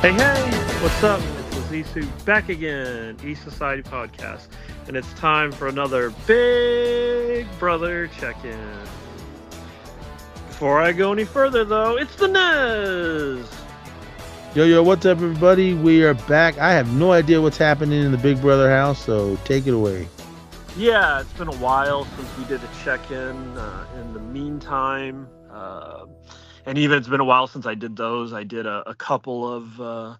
Hey, hey, what's up? It's Azizu back again, East Society Podcast, and it's time for another Big Brother check in. Before I go any further, though, it's the Nez. Yo, yo, what's up, everybody? We are back. I have no idea what's happening in the Big Brother house, so take it away. Yeah, it's been a while since we did a check in. Uh, in the meantime, uh, and even it's been a while since I did those. I did a, a couple of uh,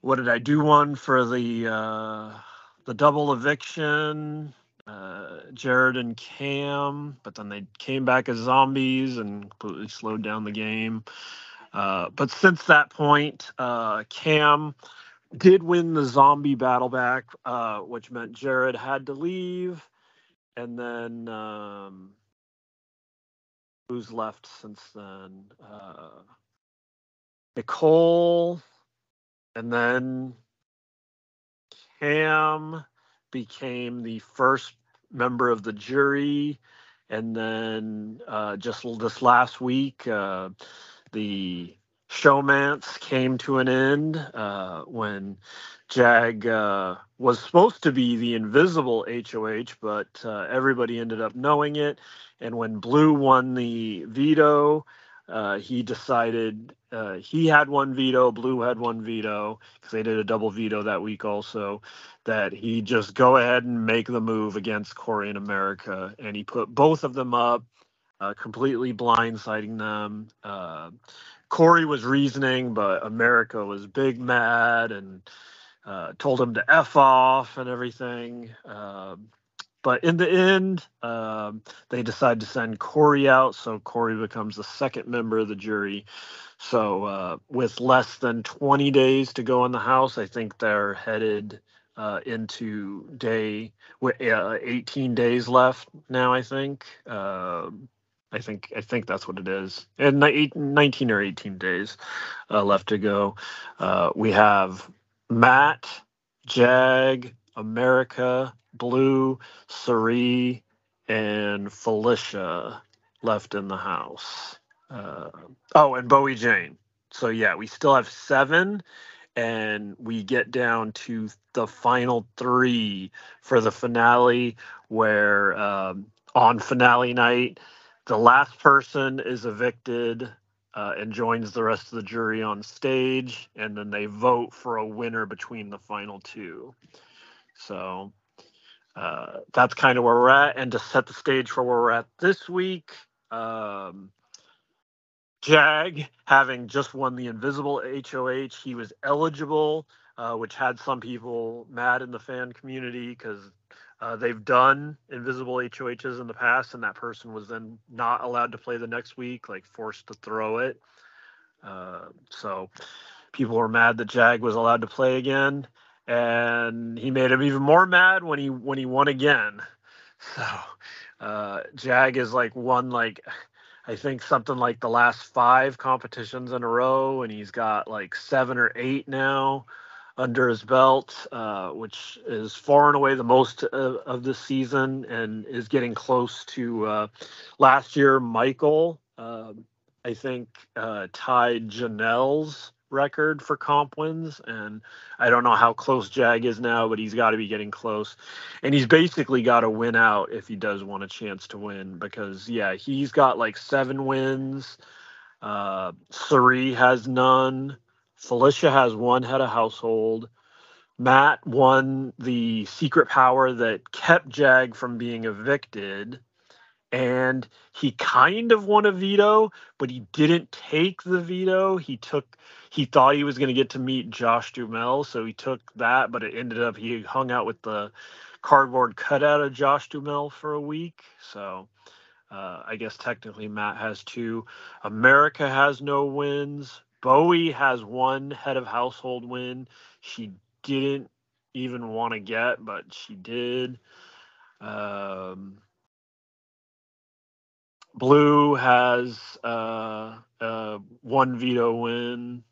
what did I do? One for the uh, the double eviction, uh, Jared and Cam, but then they came back as zombies and completely slowed down the game. Uh, but since that point, uh, Cam did win the zombie battle back, uh, which meant Jared had to leave, and then. Um, who's left since then? Uh, Mecole, and then Cam became the first member of the jury, and then uh, just this last week, uh, the showmance came to an end uh, when Jag uh, was supposed to be the invisible HOH, but uh, everybody ended up knowing it. And when Blue won the veto, uh, he decided uh, he had one veto, Blue had one veto, because they did a double veto that week also, that he just go ahead and make the move against Cory and America. And he put both of them up, uh, completely blindsiding them. Uh, Cory was reasoning, but America was big mad and uh, told him to F off and everything. But in the end, um, they decide to send Cory out, so Cory becomes the second member of the jury. So, uh, with less than 20 days to go in the House, I think they're headed uh, into day uh, 18 days left now. I think. Um, I think I think that's what it is. And 19 or 18 days uh, left to go. Uh, we have Matt, Jag, America, Blue, Cirie, and Felicia left in the house. Uh, oh, and Bowie Jane. So yeah, we still have seven, and we get down to the final three for the finale, where um, on finale night, the last person is evicted uh, and joins the rest of the jury on stage, and then they vote for a winner between the final two. So uh, that's kind of where we're at. And to set the stage for where we're at this week, um, Jag, having just won the Invisible HOH, he was eligible, uh, which had some people mad in the fan community because uh, they've done invisible HOHs in the past, and that person was then not allowed to play the next week, like forced to throw it. Uh, so people were mad that Jag was allowed to play again, and he made him even more mad when he when he won again. So uh, Jag is like won like I think something like the last five competitions in a row, and he's got like seven or eight now under his belt, uh, which is far and away the most of, of this season, and is getting close to uh, last year. Michael, uh, I think, uh, tied Janelle's record for comp wins, and I don't know how close Jag is now, but he's got to be getting close, and he's basically got to win out if he does want a chance to win, because yeah, he's got like seven wins. Uh, Cirie has none. Felicia has one head of household. Matt won the secret power that kept Jag from being evicted. And he kind of won a veto, but he didn't take the veto. He took, he thought he was going to get to meet Josh Duhamel, so he took that, but it ended up he hung out with the cardboard cutout of Josh Duhamel for a week. So uh, I guess technically Matt has two. America has no wins. Bowie has one head of household win. She didn't even want to get, but she did. Um, Blue has uh, uh, one veto win.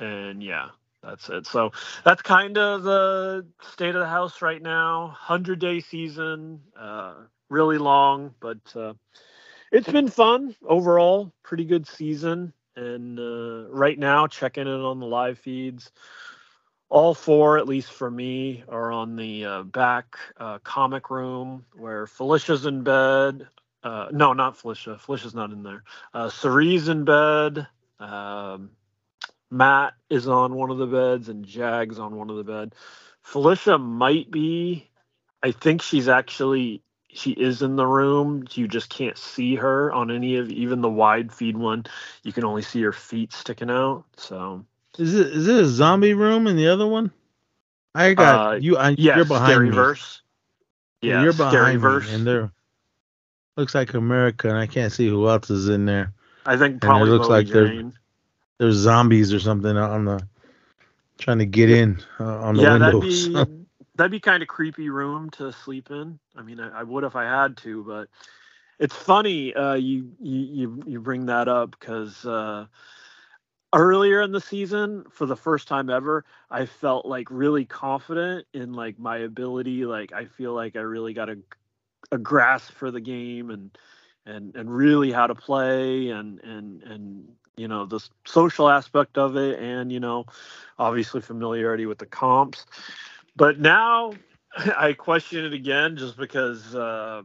And yeah, that's it. So that's kind of the state of the house right now. 100 day season, uh, really long, but uh, it's been fun overall. Pretty good season. and uh, right now checking in on the live feeds. All four, at least for me, are on the uh, back uh, comic room where Felicia's in bed. Uh, no, not Felicia. Felicia's not in there. Uh, Cirie's in bed. Um, Matt is on one of the beds, and Jag's on one of the bed. Felicia might be. I think she's actually she is in the room. You just can't see her on any of even the wide feed one. You can only see her feet sticking out. So is it is it a zombie room in the other one? I got uh, you. I, yeah, you're behind me. Verse. Yeah, you're behind me, and there looks like America, and I can't see who else is in there. I think probably and it looks like there, there's zombies or something on the trying to get in uh, on the yeah, windows. That'd be, that'd be kind of creepy room to sleep in. I mean, I, I would if I had to, but it's funny uh, you, you you bring that up because uh, earlier in the season, for the first time ever, I felt like really confident in like my ability. Like I feel like I really got a a grasp for the game and and and really how to play and and and you know the social aspect of it and you know obviously familiarity with the comps but now I question it again just because uh,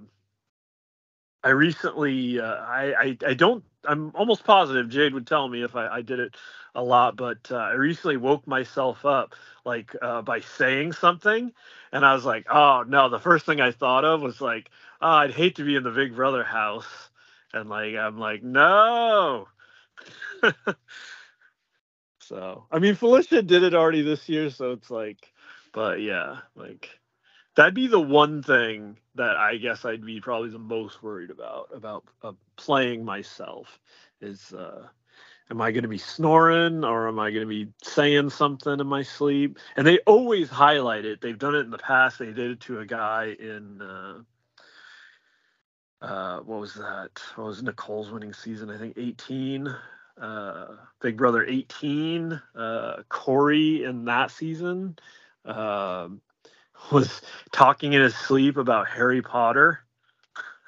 I recently uh, I, I, I don't I'm almost positive Jade would tell me if I, I did it a lot, but uh, I recently woke myself up like uh, by saying something, and I was like, oh no. The first thing I thought of was like, oh, I'd hate to be in the Big Brother house, and like I'm like no. so I mean, Felicia did it already this year, so it's like but yeah, like that'd be the one thing that I guess I'd be probably the most worried about about uh, playing myself is uh am I going to be snoring or am I going to be saying something in my sleep? And they always highlight it. They've done it in the past. They did it to a guy in uh uh what was that? What was Nicole's winning season? I think 18 uh Big Brother 18 uh Corey in that season uh, was talking in his sleep about Harry Potter.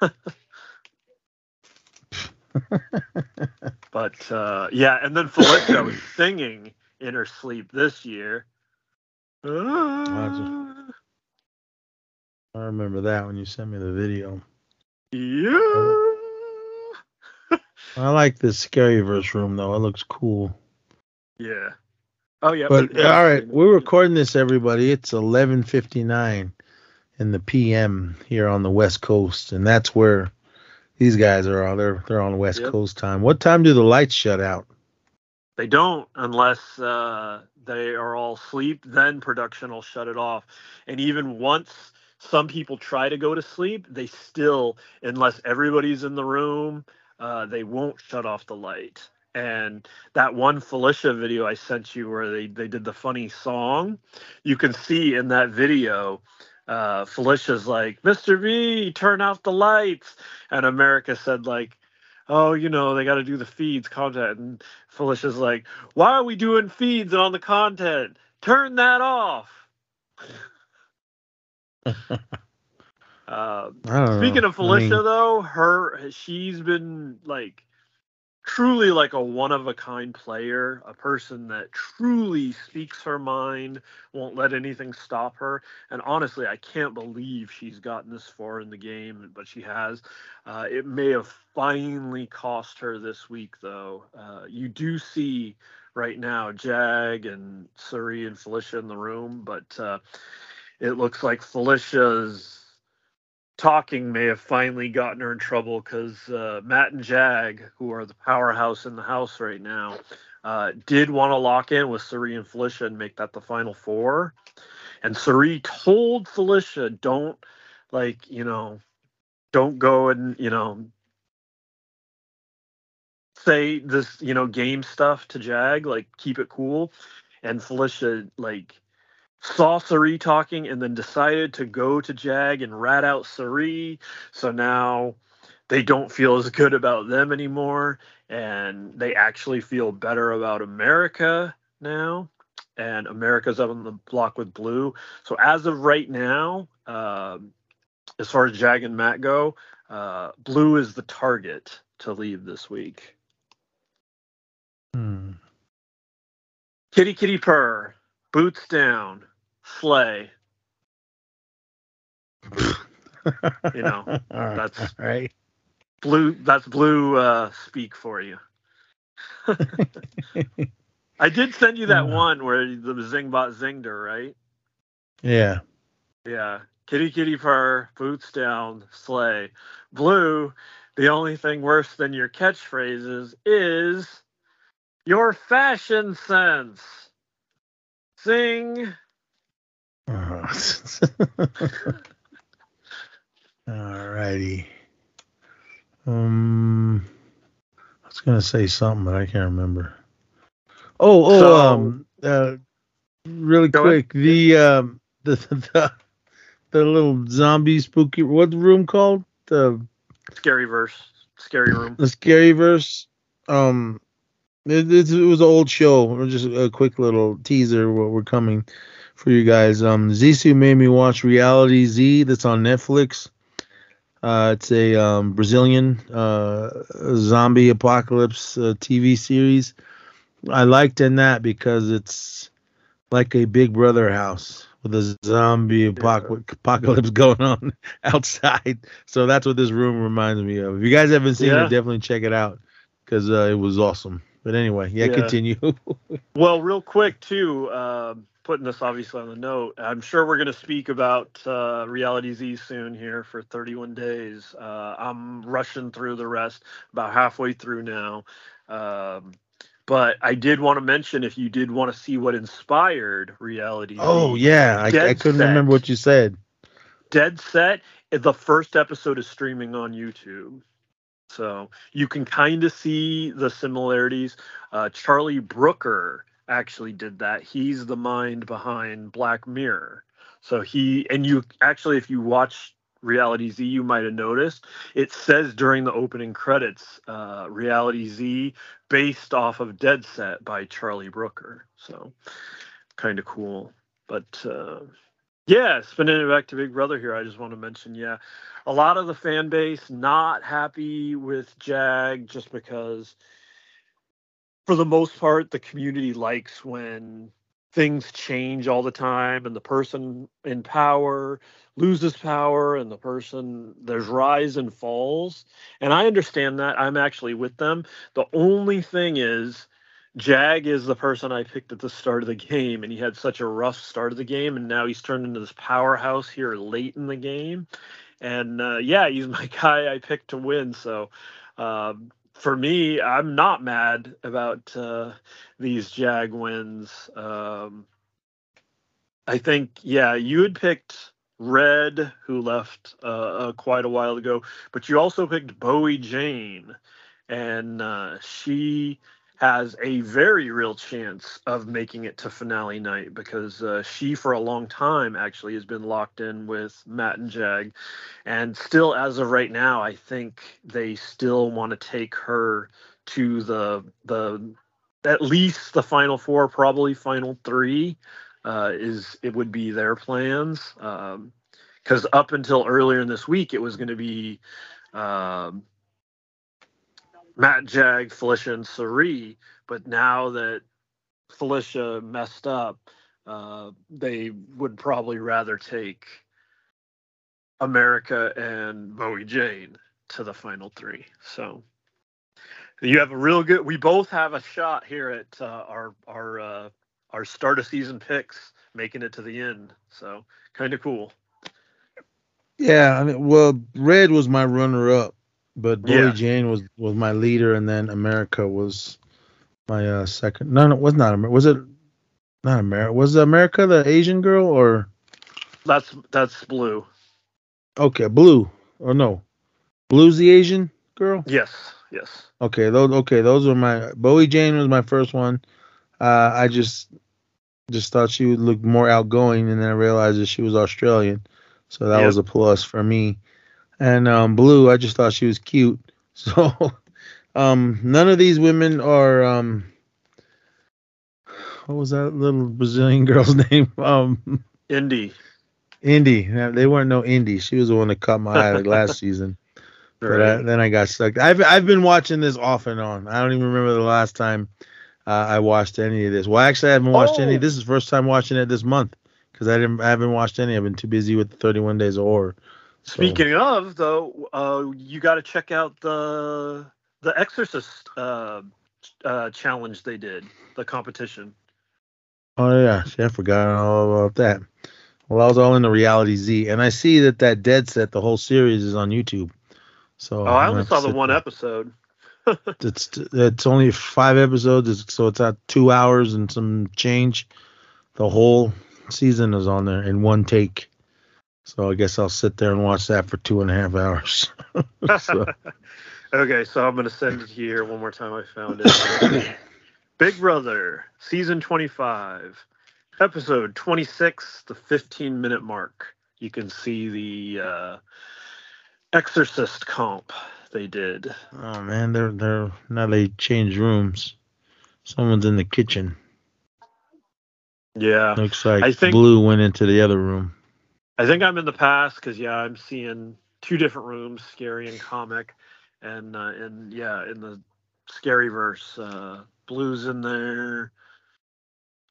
but uh, yeah, and then Felicia was singing in her sleep this year. I remember that when you sent me the video. Yeah. I like the scary verse room though. It looks cool. Yeah. Oh yeah. But, but all right, we're recording this, everybody. It's 11:59 in the PM here on the West Coast, and that's where these guys are. On. They're they're on West yep. Coast time. What time do the lights shut out? They don't unless uh, they are all asleep. Then production will shut it off. And even once some people try to go to sleep, they still, unless everybody's in the room, uh, they won't shut off the light and that one Felicia video I sent you where they, they did the funny song, you can see in that video, uh, Felicia's like, Mr. V, turn off the lights. And America said, like, oh, you know, they got to do the feeds content. And Felicia's like, why are we doing feeds and on the content? Turn that off. uh, speaking know. of Felicia, I mean... though, her she's been like truly like a one of a kind player, a person that truly speaks her mind, won't let anything stop her. And honestly, I can't believe she's gotten this far in the game, but she has. Uh, it may have finally cost her this week, though. Uh, you do see right now Jag and Cirie and Felicia in the room, but uh, it looks like Felicia's talking may have finally gotten her in trouble because uh, Matt and Jag, who are the powerhouse in the house right now, uh, did want to lock in with Cirie and Felicia and make that the final four. And Cirie told Felicia, don't, like, you know, don't go and, you know, say this, you know, game stuff to Jag, like, keep it cool. And Felicia, like, saw Cirie talking and then decided to go to Jag and rat out Cirie. So now they don't feel as good about them anymore. And they actually feel better about America now. And America's up on the block with Blue. So as of right now, uh, as far as Jag and Matt go, uh, Blue is the target to leave this week. Hmm. Kitty Kitty Purr, Boots Down, Slay. You know, that's- all right. Blue. That's blue uh, speak for you. I did send you that Uh. one where the Zingbot zinged her, right? Yeah. Yeah. Kitty Kitty Purr, Boots Down, Slay. Blue. The only thing worse than your catchphrases is your fashion sense. Sing. Uh, all righty. Um, I was gonna say something, but I can't remember. Oh, oh, So- um, uh, really Go ahead. quick, the um, the the the little zombie spooky. What the room called? The Scary verse. Scary room. the scary verse. Um, it, it, it was an old show. Just a quick little teaser. What we're coming for you guys. Um, Zissou made me watch Reality Z. That's on Netflix. Uh, it's a um, Brazilian uh, zombie apocalypse uh, TV series. I liked in that because it's like a Big Brother house with a zombie apoc- apocalypse going on outside. So that's what this room reminds me of. If you guys haven't seen Yeah. it, definitely check it out because uh, it was awesome. But anyway, yeah, Yeah. continue. Well, real quick too, uh, putting this obviously on the note. I'm sure we're going to speak about uh, Reality Z soon here for 31 days. Uh, I'm rushing through the rest, about halfway through now. Um, but I did want to mention if you did want to see what inspired Reality oh Z, yeah, I, I couldn't set. remember what you said. Dead Set, the first episode is streaming on YouTube. So you can kind of see the similarities. Uh, Charlie Brooker actually did that. He's the mind behind Black Mirror. So he, and you actually, if you watch Reality Z, you might have noticed it says during the opening credits, uh, Reality Z based off of Dead Set by Charlie Brooker. So kind of cool. But uh, yeah, spinning it back to Big Brother here, I just want to mention, yeah, a lot of the fan base not happy with Jag just because, for the most part, the community likes when things change all the time and the person in power loses power and the person there's rise and falls and i understand that i'm actually with them the only thing is Jag is the person I picked at the start of the game, and he had such a rough start of the game, and now he's turned into this powerhouse here late in the game. And uh, yeah, he's my guy I picked to win. So um, for me, I'm not mad about uh, these Jag wins. Um, I think, yeah, you had picked Red, who left uh, uh, quite a while ago, but you also picked Bowie Jane, and uh, she has a very real chance of making it to finale night because uh, she, for a long time, actually has been locked in with Matt and Jag. And still, as of right now, I think they still want to take her to the the at least the final four, probably final three. Uh, is it would be their plans because up until earlier in this week, it was going to be um, Matt Jag, Felicia, and Cirie. But now that Felicia messed up, uh, they would probably rather take America and Bowie Jane to the final three. So you have a real good. We both have a shot here at uh, our our uh, our start of season picks, making it to the end. So kind of cool. Yeah, I mean, well, Red was my runner-up, but Bowie Yeah. Jane was was my leader, and then America was my uh, second. No, no, it was not America. Was it not America? Was America the Asian girl or That's that's blue. okay, Blue or no? Blue's the Asian girl. Yes, yes. Okay, those okay, those were my Bowie Jane was my first one. Uh, I just just thought she would look more outgoing, and then I realized that she was Australian, so that Yep. was a plus for me. And um, Blue, I just thought she was cute. So um, none of these women are um, what was that little Brazilian girl's name? Um, Indy. Indy. They weren't no Indy. She was the one that caught my eye like last season. But I, then I got stuck. I've I've been watching this off and on. I don't even remember the last time uh, I watched any of this. Well, actually, I haven't watched Oh. any. This is the first time watching it this month because I didn't. I haven't watched any. I've been too busy with the 31 Days of Horror. So- Speaking of, though, uh, you got to check out the the Exorcist uh, uh, challenge they did, the competition. Oh yeah, see, I forgot all about that. Well, I was all into Reality Z, and I see that that Dead Set, the whole series, is on YouTube. So Oh, I only saw the one there. episode. It's it's only five episodes, so it's at two hours and some change. The whole season is on there in one take. So I guess I'll sit there and watch that for two and a half hours. So- okay, so I'm gonna send it here one more time. I found it. Big Brother, season 25, episode 26, the 15 minute mark. You can see the uh, Exorcist comp they did. oh man, they're they're now they change rooms. Someone's in the kitchen. Yeah, Looks like I think- Blue went into the other room. I think I'm in the past because yeah, I'm seeing two different rooms, scary and comic, and uh, and yeah, in the scary verse, uh, Blue's in there,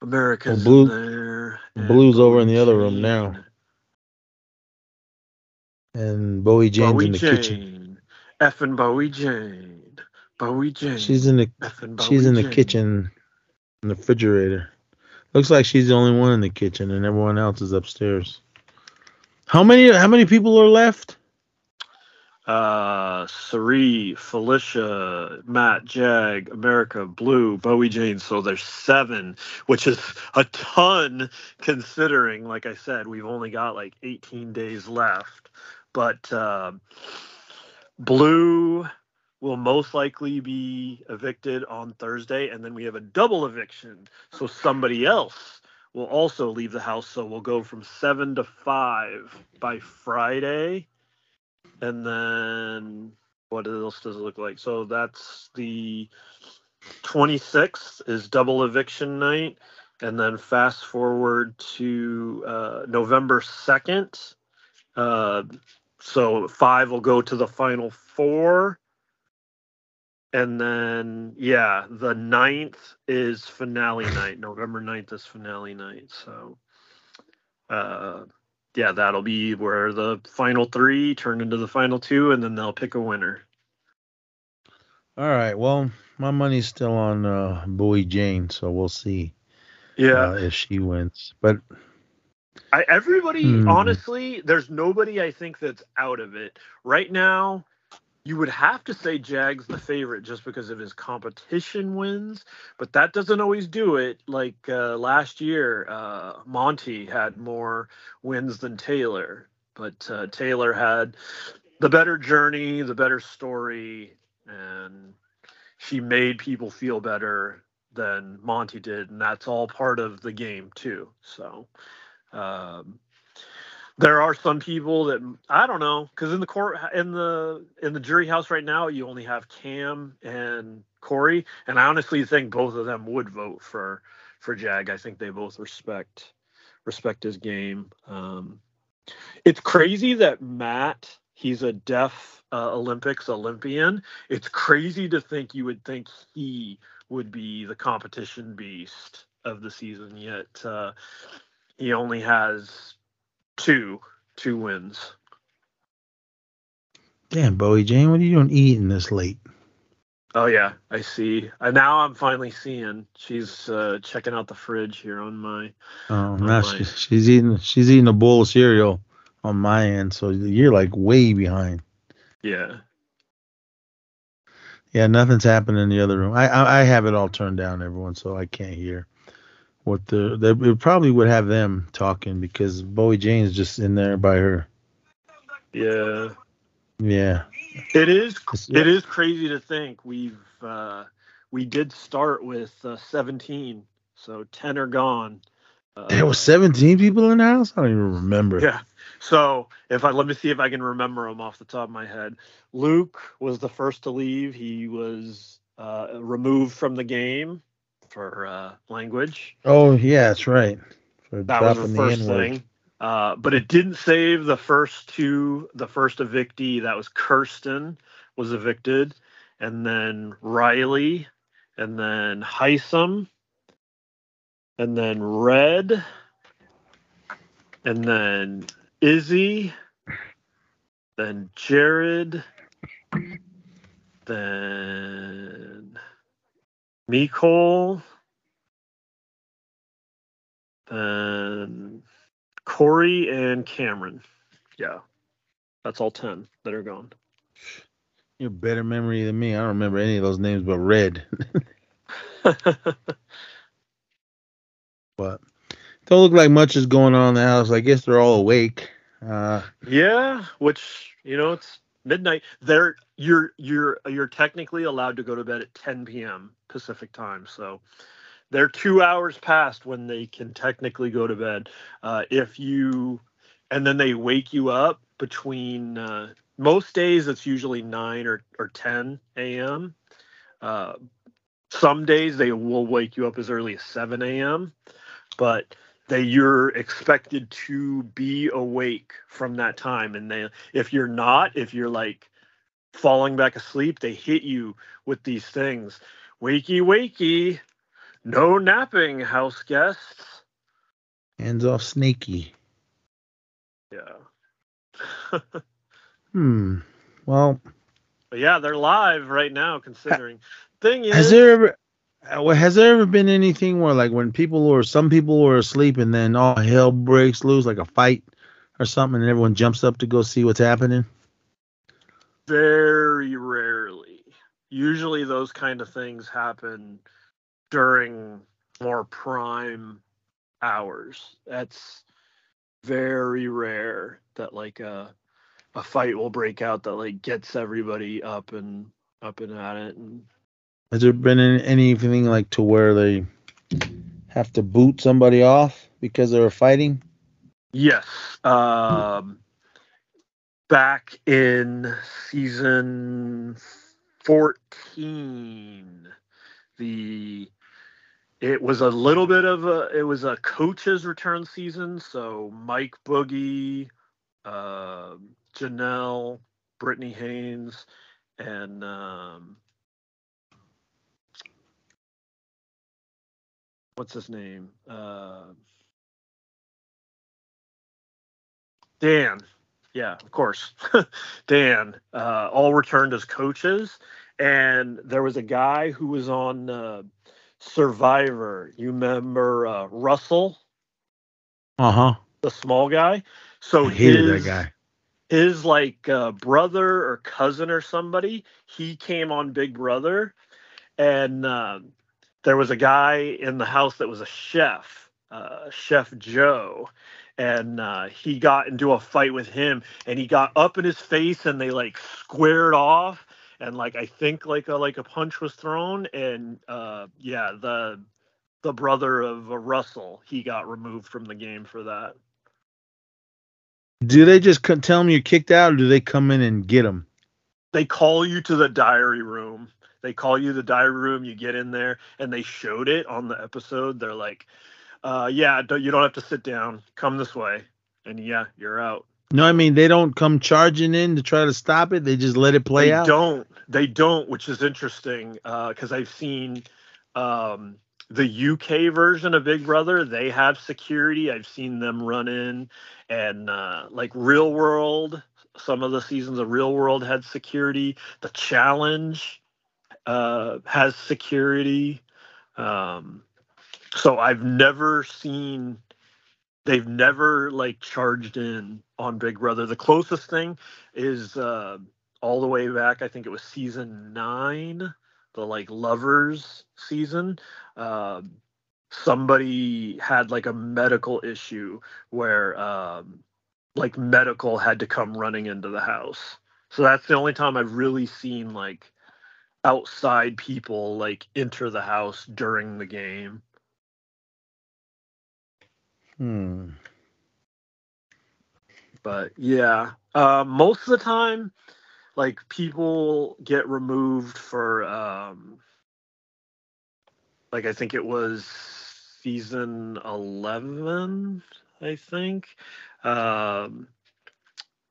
America's Blue- in there, Blue's over in the other room now. And Bowie Jane's Bowie in the Jane, kitchen. and Bowie Jane, Bowie Jane. She's in the she's in the Jane. kitchen in the refrigerator. Looks like she's the only one in the kitchen and everyone else is upstairs. How many how many people are left? uh Cirie, Felicia, Matt, Jag, America, Blue, Bowie Jane. So there's seven, which is a ton considering, like I said, we've only got like 18 days left. But uh, Blue will most likely be evicted on Thursday, and then we have a double eviction. So somebody else will also leave the house. So we'll go from seven to five by Friday and then what else does it look like? So that's the 26th is double eviction night, and then fast forward to uh, November 2nd. Uh, so five will go to the final four. And then, yeah, the 9th is finale night. November 9th is finale night. So, uh, yeah, that'll be where the final three turn into the final two, and then they'll pick a winner. All right. Well, my money's still on uh, Bowie Jane, so we'll see Yeah, uh, if she wins. But I, everybody, Hmm. honestly, there's nobody I think that's out of it right now. You would have to say Jag's the favorite just because of his competition wins, but that doesn't always do it. Like uh, last year, uh, Monte had more wins than Taylor, but uh, Taylor had the better journey, the better story, and she made people feel better than Monte did, and that's all part of the game too. So. Um, there are some people that I don't know because in the court in the in the jury house right now you only have Cam and Cory, and I honestly think both of them would vote for for Jag. I think they both respect respect his game. Um, it's crazy that Matt he's a deaf uh, Olympics Olympian. It's crazy to think you would think he would be the competition beast of the season, yet uh, he only has two two wins. damn, Bowie Jane, what are you doing eating this late? Oh yeah, I see. Uh, now I'm finally seeing she's uh, checking out the fridge here on my. Oh, now my. she's she's eating she's eating a bowl of cereal on my end, so you're like way behind. Yeah. Yeah, nothing's happening in the other room. I, I I have it all turned down, everyone, so I can't hear what the they probably would have them talking because Bowie Jane's just in there by her. Yeah. Yeah. It is It's- it is crazy to think we've uh, we did start with uh, 17, so 10 are gone. Uh, There was 17 people in the house. I don't even remember. Yeah. So if I let me see if I can remember them off the top of my head. Luke was the first to leave. He was uh, removed from the game for uh, language. Oh yeah, that's right. For That was the first N-word. thing. Uh, but it didn't save the first two. The first evictee that was Kirsten was evicted, and then Reilly, and then Hisam, and then Red, and then Izzy, then Jared, then Mecole, then Cory and Cameron. Yeah, that's all 10 that are gone. You have better memory than me. I don't remember any of those names but Red. but don't look like much is going on in the house. I guess they're all awake. Uh, yeah, which you know it's midnight. They're you're you're you're technically allowed to go to bed at 10 p.m. Pacific time, so they're two hours past when they can technically go to bed. Uh, if you and then they wake you up between uh, most days it's usually 9 or, or 10 a.m uh, some days they will wake you up as early as 7 a.m but they you're expected to be awake from that time and they if you're not if you're like falling back asleep they hit you with these things wakey wakey no napping house guests hands off snaky yeah Hmm. Well. But yeah, they're live right now. Considering thing is, has there ever has there ever been anything where like when people or some people were asleep and then all hell breaks loose like a fight or something and everyone jumps up to go see what's happening? Very rarely. Usually those kind of things happen during more prime hours. That's very rare that like a uh, a fight will break out that like gets everybody up and up and at it. And has there been anything like to where they have to boot somebody off because they were fighting? Yes. Um, back in season 14, the it was a little bit of a it was a coach's return season so mike boogie uh, Janelle, Britney Haynes, and um, what's his name? Uh, Dan. Yeah, of course. Dan. Uh, all returned as coaches. And there was a guy who was on uh, Survivor. You remember uh, Russell? Uh huh. The small guy. So I hated his, that guy his like uh, brother or cousin or somebody he came on big brother and uh, there was a guy in the house that was a chef uh, chef joe and uh, he got into a fight with him and he got up in his face and they like squared off and like i think like a like a punch was thrown and uh, yeah the the brother of uh, russell he got removed from the game for that do they just tell them you're kicked out, or do they come in and get them? They call you to the diary room. They call you the diary room. You get in there, and they showed it on the episode. They're like, uh, "Yeah, don't, you don't have to sit down. Come this way." And yeah, you're out. No, I mean they don't come charging in to try to stop it. They just let it play they out. Don't. They don't, which is interesting because uh, I've seen um, the UK version of Big Brother, they have security. I've seen them run in and uh, like Real World, some of the seasons of Real World had security. The Challenge uh, has security. Um, so I've never seen they've never like charged in on Big Brother. The closest thing is uh, all the way back. I think it was season nine the like lovers season um, somebody had like a medical issue where um, like medical had to come running into the house so that's the only time i've really seen like outside people like enter the house during the game. Hmm. But yeah uh, most of the time like people get removed for um like I think it was season 11 I think. Um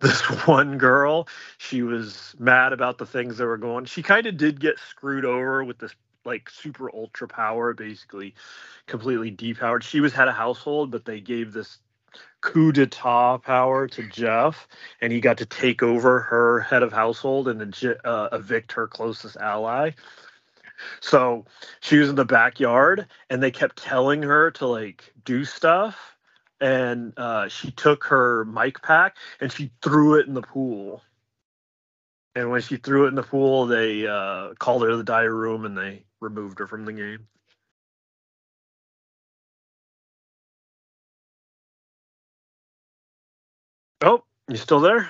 this one girl she was mad about the things that were going she kind of did get screwed over with this like super ultra power, basically completely depowered. She was head of household, but they gave this coup d'etat power to Jeff, and he got to take over her head of household and uh, evict her closest ally. So she was in the backyard, and they kept telling her to like do stuff, and uh, she took her mic pack and she threw it in the pool. And when she threw it in the pool, they uh, called her to the diary room and they removed her from the game. Oh, you still there?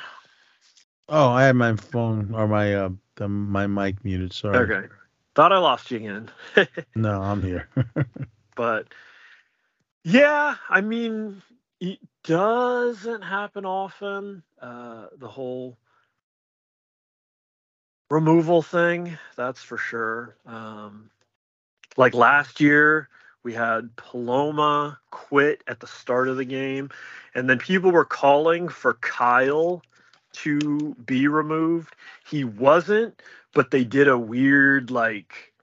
Oh, I had my phone or my uh the, my mic muted. Sorry. Okay. Thought I lost you again. no, I'm here. but yeah, I mean, it doesn't happen often. Uh, the whole removal thing, that's for sure. Um, like last year, we had Paloma quit at the start of the game, and then people were calling for Kyle to be removed. He wasn't, but they did a weird like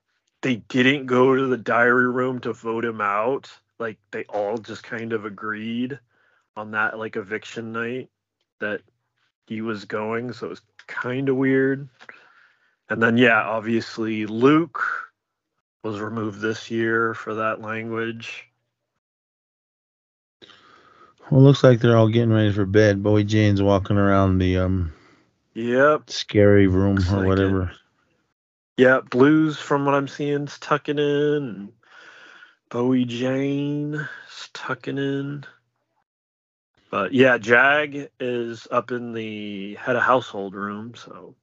they didn't go to the diary room to vote him out. Like they all just kind of agreed on that like eviction night that he was going, so it was kind of weird. And then yeah, obviously Luke was removed this year for that language. Well, looks like they're all getting ready for bed. Bowie Jane's walking around the um Yep. Scary room looks or like whatever. It. Yeah, Blues from what I'm seeing is tucking in. Bowie Jane is tucking in. But yeah, Jag is up in the head of household room, so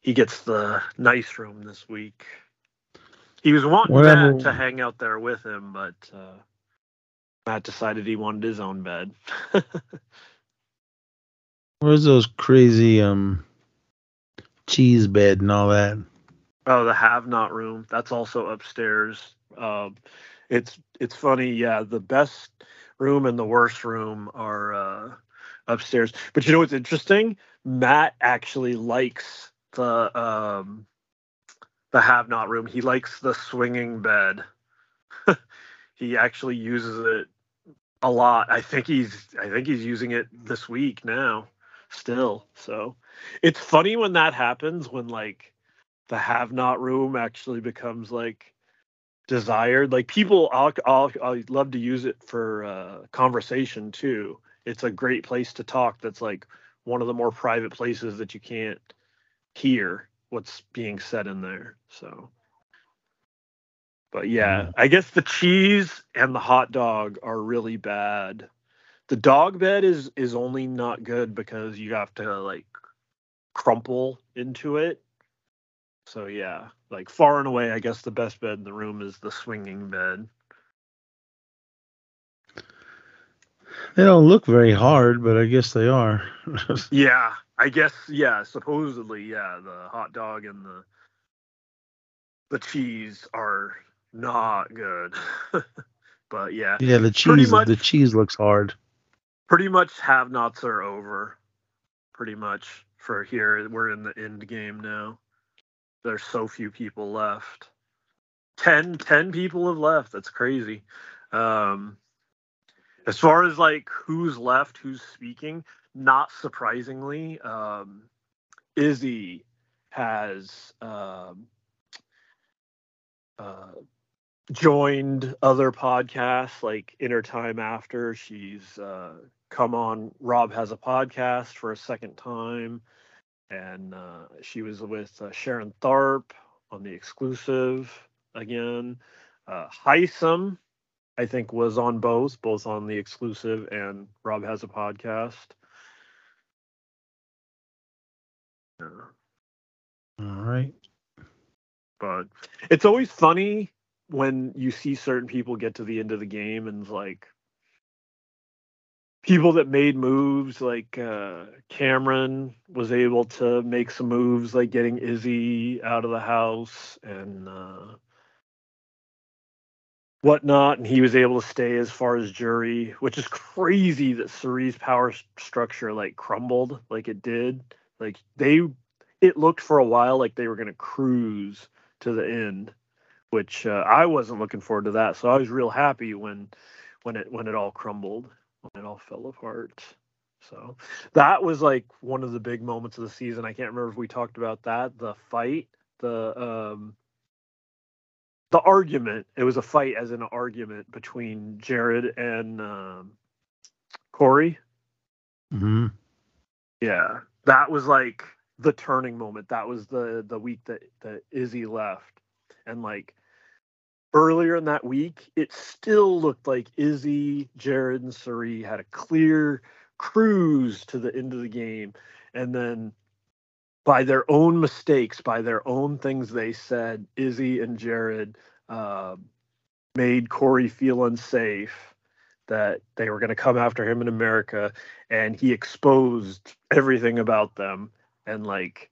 he gets the nice room this week. He was wanting Whatever. Matt to hang out there with him, but uh, Matt decided he wanted his own bed. Where's those crazy um cheese bed and all that? Oh, the have not room. That's also upstairs. Um, it's it's funny. Yeah, the best room and the worst room are uh, upstairs. But you know what's interesting? Matt actually likes the um, the have not room. He likes the swinging bed. he actually uses it a lot. I think he's I think he's using it this week now still. So it's funny when that happens when like the have not room actually becomes like desired. Like people, I'll, I'll, i love to use it for uh, conversation too. It's a great place to talk. That's like one of the more private places that you can't hear what's being said in there. So, but yeah, mm. I guess the cheese and the hot dog are really bad. The dog bed is is only not good because you have to like crumple into it so yeah, like far and away, I guess the best bed in the room is the swinging bed. They don't look very hard, but I guess they are. yeah, I guess yeah. Supposedly, yeah, the hot dog and the the cheese are not good. but yeah. Yeah, the cheese much, the cheese looks hard. Pretty much have nots are over. Pretty much for here. We're in the end game now there's so few people left. 10, 10 people have left. That's crazy. Um, as far as like who's left, who's speaking, not surprisingly, um, Izzy has um, uh, joined other podcasts like Inner Time After. She's uh, come on Rob Has a Podcast for a second time and uh, she was with uh, Sharon Tharp on the exclusive again. Uh, Hisam, I think, was on both, both on the exclusive and Rob has a podcast. Yeah. All right. But it's always funny when you see certain people get to the end of the game and like people that made moves like uh, Cameron was able to make some moves like getting Izzy out of the house and uh, whatnot, and he was able to stay as far as jury, which is crazy that Cirie's power structure like crumbled like it did. Like they, it looked for a while like they were gonna cruise to the end, which uh, I wasn't looking forward to that. So I was real happy when when it when it all crumbled, it all fell apart. So that was like one of the big moments of the season. I can't remember if we talked about that, the fight, the um the argument. It was a fight as an argument between Jared and um, Cory. hmm Yeah, that was like the turning moment. That was the the week that that Izzy left, and like earlier in that week, it still looked like Izzy, Jared, and Cirie had a clear cruise to the end of the game, and then by their own mistakes, by their own things they said, Izzy and Jared uh, made Cory feel unsafe that they were going to come after him in America, and he exposed everything about them. And like,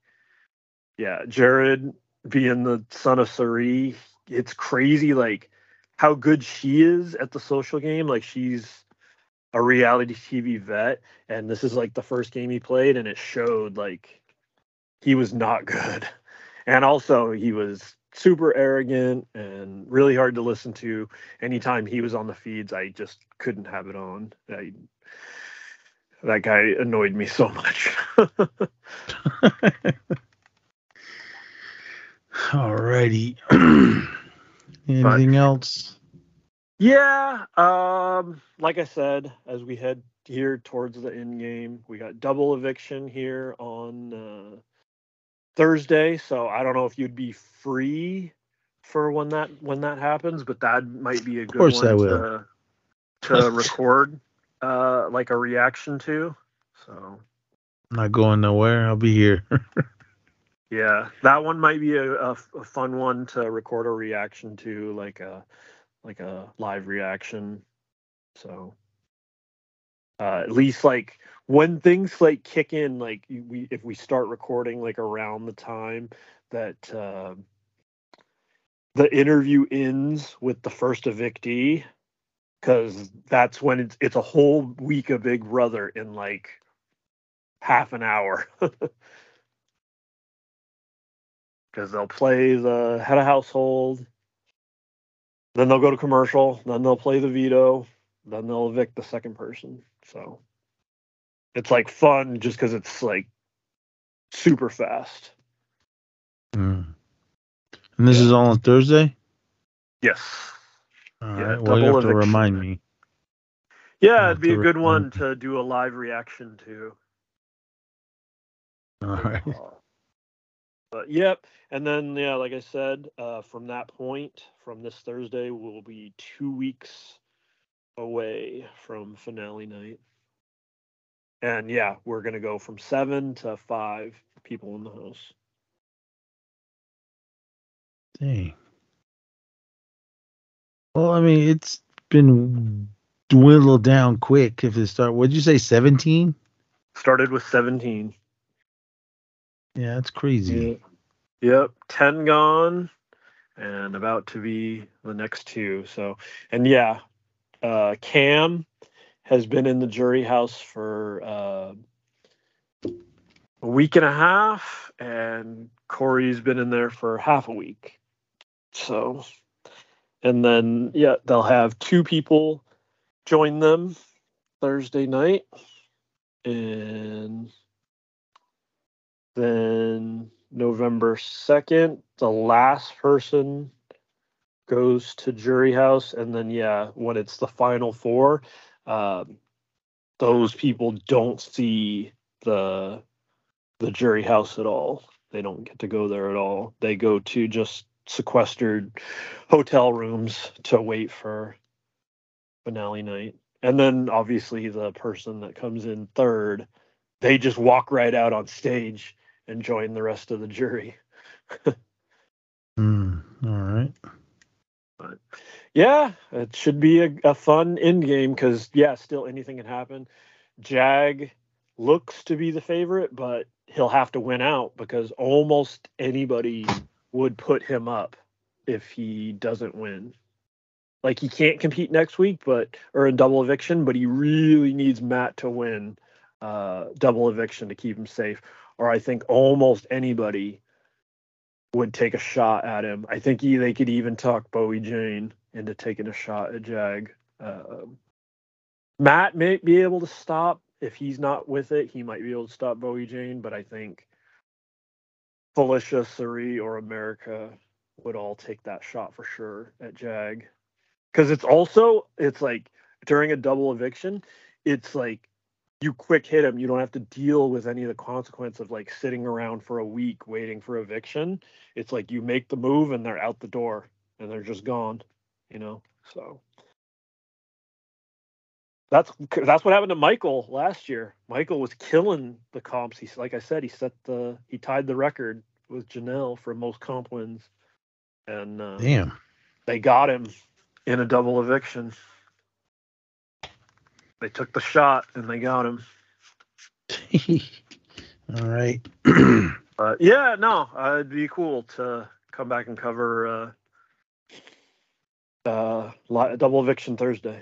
yeah, Jared being the son of Cirie, it's crazy like how good she is at the social game. Like she's a reality TV vet, and this is like the first game he played, and it showed like he was not good. And also he was super arrogant and really hard to listen to. Anytime he was on the feeds, I just couldn't have it on. I, that guy annoyed me so much. Alrighty. Anything else? Yeah, um, like I said, as we head here towards the end game, we got double eviction here on uh, Thursday. So I don't know if you'd be free for when that when that happens, but that might be a good course one to to record uh, like a reaction to. So I'm not going nowhere. I'll be here. yeah, that one might be a, a, a fun one to record a reaction to, like a like a live reaction. So uh, at least like when things like kick in, like we if we start recording like around the time that uh, the interview ends with the first evictee, because that's when it's it's a whole week of Big Brother in like half an hour. Because they'll play the head of household, then they'll go to commercial, then they'll play the veto, then they'll evict the second person. So it's like fun just because it's like super fast. Mm. And this is all on Thursday? Yes. All Yeah, right. Well, you have to remind me. Yeah, it'd be a good one to do a live reaction to. All right. Uh, But yep, and then yeah, like I said, uh, from that point, from this Thursday, we'll be two weeks away from finale night. And yeah, we're gonna go from seven to five people in the house. Dang. Well, I mean, it's been dwindled down quick. If it start, what'd you say, seventeen? Started with seventeen. Yeah, that's crazy. Yep, ten gone, and about to be the next two. So, and yeah, uh, Cam has been in the jury house for uh, a week and a half, and Cory's been in there for half a week. So, and then yeah, they'll have two people join them Thursday night, and then November 2nd, the last person goes to jury house. And then, yeah, when it's the final four, um, those people don't see the the jury house at all. They don't get to go there at all. They go to just sequestered hotel rooms to wait for finale night. And then obviously the person that comes in third, they just walk right out on stage and join the rest of the jury. Hmm. all right. Yeah, it should be a, a fun end game because yeah, still anything can happen. Jag looks to be the favorite, but he'll have to win out because almost anybody would put him up if he doesn't win. Like he can't compete next week, but or in double eviction, but he really needs Matt to win uh, double eviction to keep him safe. Or I think almost anybody would take a shot at him. I think he, they could even talk Bowie Jane into taking a shot at Jag. Uh, Matt may be able to stop if he's not with it. He might be able to stop Bowie Jane, but I think Felicia, Cirie, or America would all take that shot for sure at Jag. Because it's also it's like during a double eviction, it's like you quick hit them. You don't have to deal with any of the consequence of like sitting around for a week waiting for eviction. It's like you make the move and they're out the door and they're just gone. You know, so that's that's what happened to Michael last year. Michael was killing the comps. He's like I said, he set the he tied the record with Janelle for most comp wins, and uh, damn, they got him in a double eviction. They took the shot and they got him. All right. uh, yeah, no, uh, it'd be cool to come back and cover uh, uh, double eviction Thursday.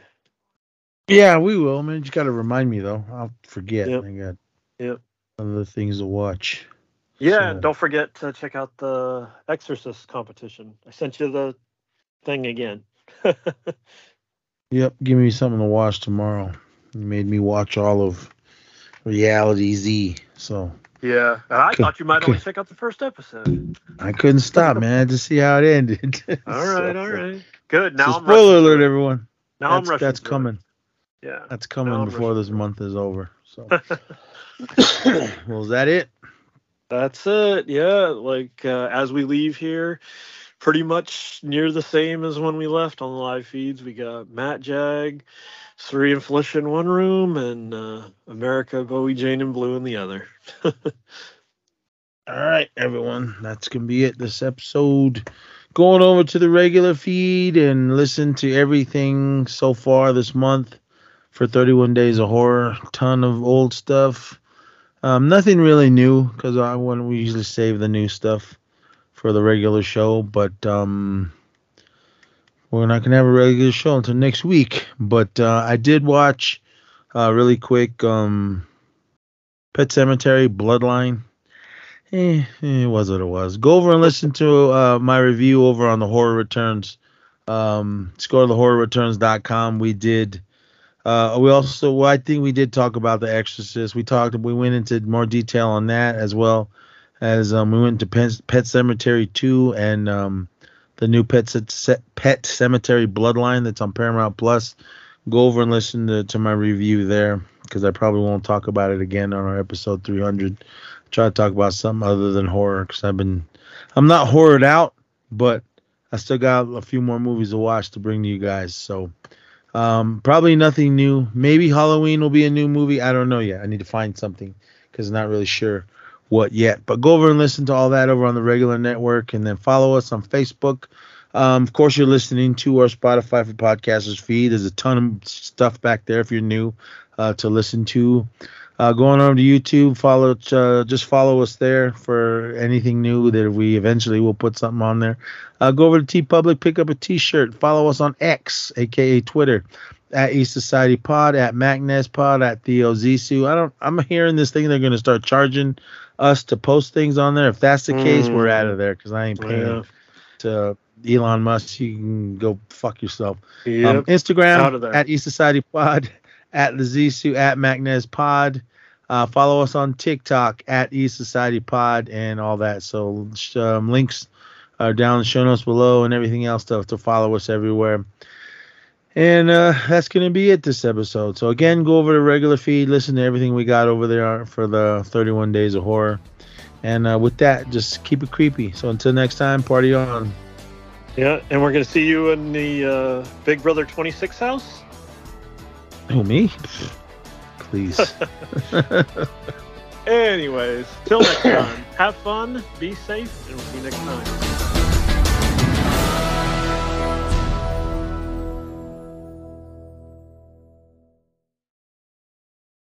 Yeah, we will. Man, you got to remind me though. I'll forget. Yep. I got yep. other things to watch. Yeah, so. don't forget to check out the Exorcist competition. I sent you the thing again. yep, give me something to watch tomorrow. You made me watch all of Reality Z. So yeah, I thought you might only check out the first episode. I couldn't stop, man, to see how it ended. all right, so, all right, good. Now, so spoiler alert, everyone. Now that's, I'm That's coming. It. Yeah, that's coming before this month is over. So, well, is that it? That's it. Yeah, like uh, as we leave here, pretty much near the same as when we left on the live feeds. We got Matt Jag, Cirie and Felicia in one room, and uh, America, Bowie, Jane, and Blue in the other. All right, everyone. That's going to be it this episode. Going over to the regular feed and listen to everything so far this month for 31 Days of Horror. Ton of old stuff. Um, nothing really new because I when we usually save the new stuff for the regular show, but um, we're not gonna have a regular show until next week. But uh, I did watch uh, really quick um, Pet Sematary Bloodline. Eh, eh, it was what it was. Go over and listen to uh, my review over on the Horror Returns. Um, let's go to thehorrorreturns.com. We did. Uh, we also, well, I think we did talk about The Exorcist. We talked, we went into more detail on that as well as um, we went to Pet, Sematary 2 and um, the new Pet, Sematary Bloodline that's on Paramount Plus. Go over and listen to, to my review there because I probably won't talk about it again on our episode 300. Try to talk about something other than horror because I've been, I'm not horrored out, but I still got a few more movies to watch to bring to you guys. So um, probably nothing new. Maybe Halloween will be a new movie. I don't know yet. I need to find something because I'm not really sure what yet. But go over and listen to all that over on the regular network and then follow us on Facebook. Um, of course, you're listening to our Spotify for Podcasters feed. There's a ton of stuff back there if you're new uh, to listen to. Uh, going over to YouTube, follow uh, just follow us there for anything new that we eventually will put something on there. Uh, go over to Tee Public, pick up a T-shirt. Follow us on X, aka Twitter, at East Society Pod, at MacNez Pod, at Theo Zissou. I don't. I'm hearing this thing they're going to start charging us to post things on there. If that's the case, mm. we're out of there because I ain't paying yeah. to Elon Musk. You can go fuck yourself. Yep. Um, Instagram at East Society Pod, at the Zissou, at MacNez Pod. Uh, follow us on TikTok at East Society Pod and all that. So um, links are down in the show notes below and everything else to, to follow us everywhere. And uh, that's going to be it this episode. So, again, go over the regular feed, listen to everything we got over there for the 31 Days of Horror. And uh, with that, just keep it creepy. So, until next time, party on. Yeah, and we're going to see you in the uh, Big Brother 26 house. Oh, me? Please. Anyways, till next time, have fun, be safe, and we'll see you next time.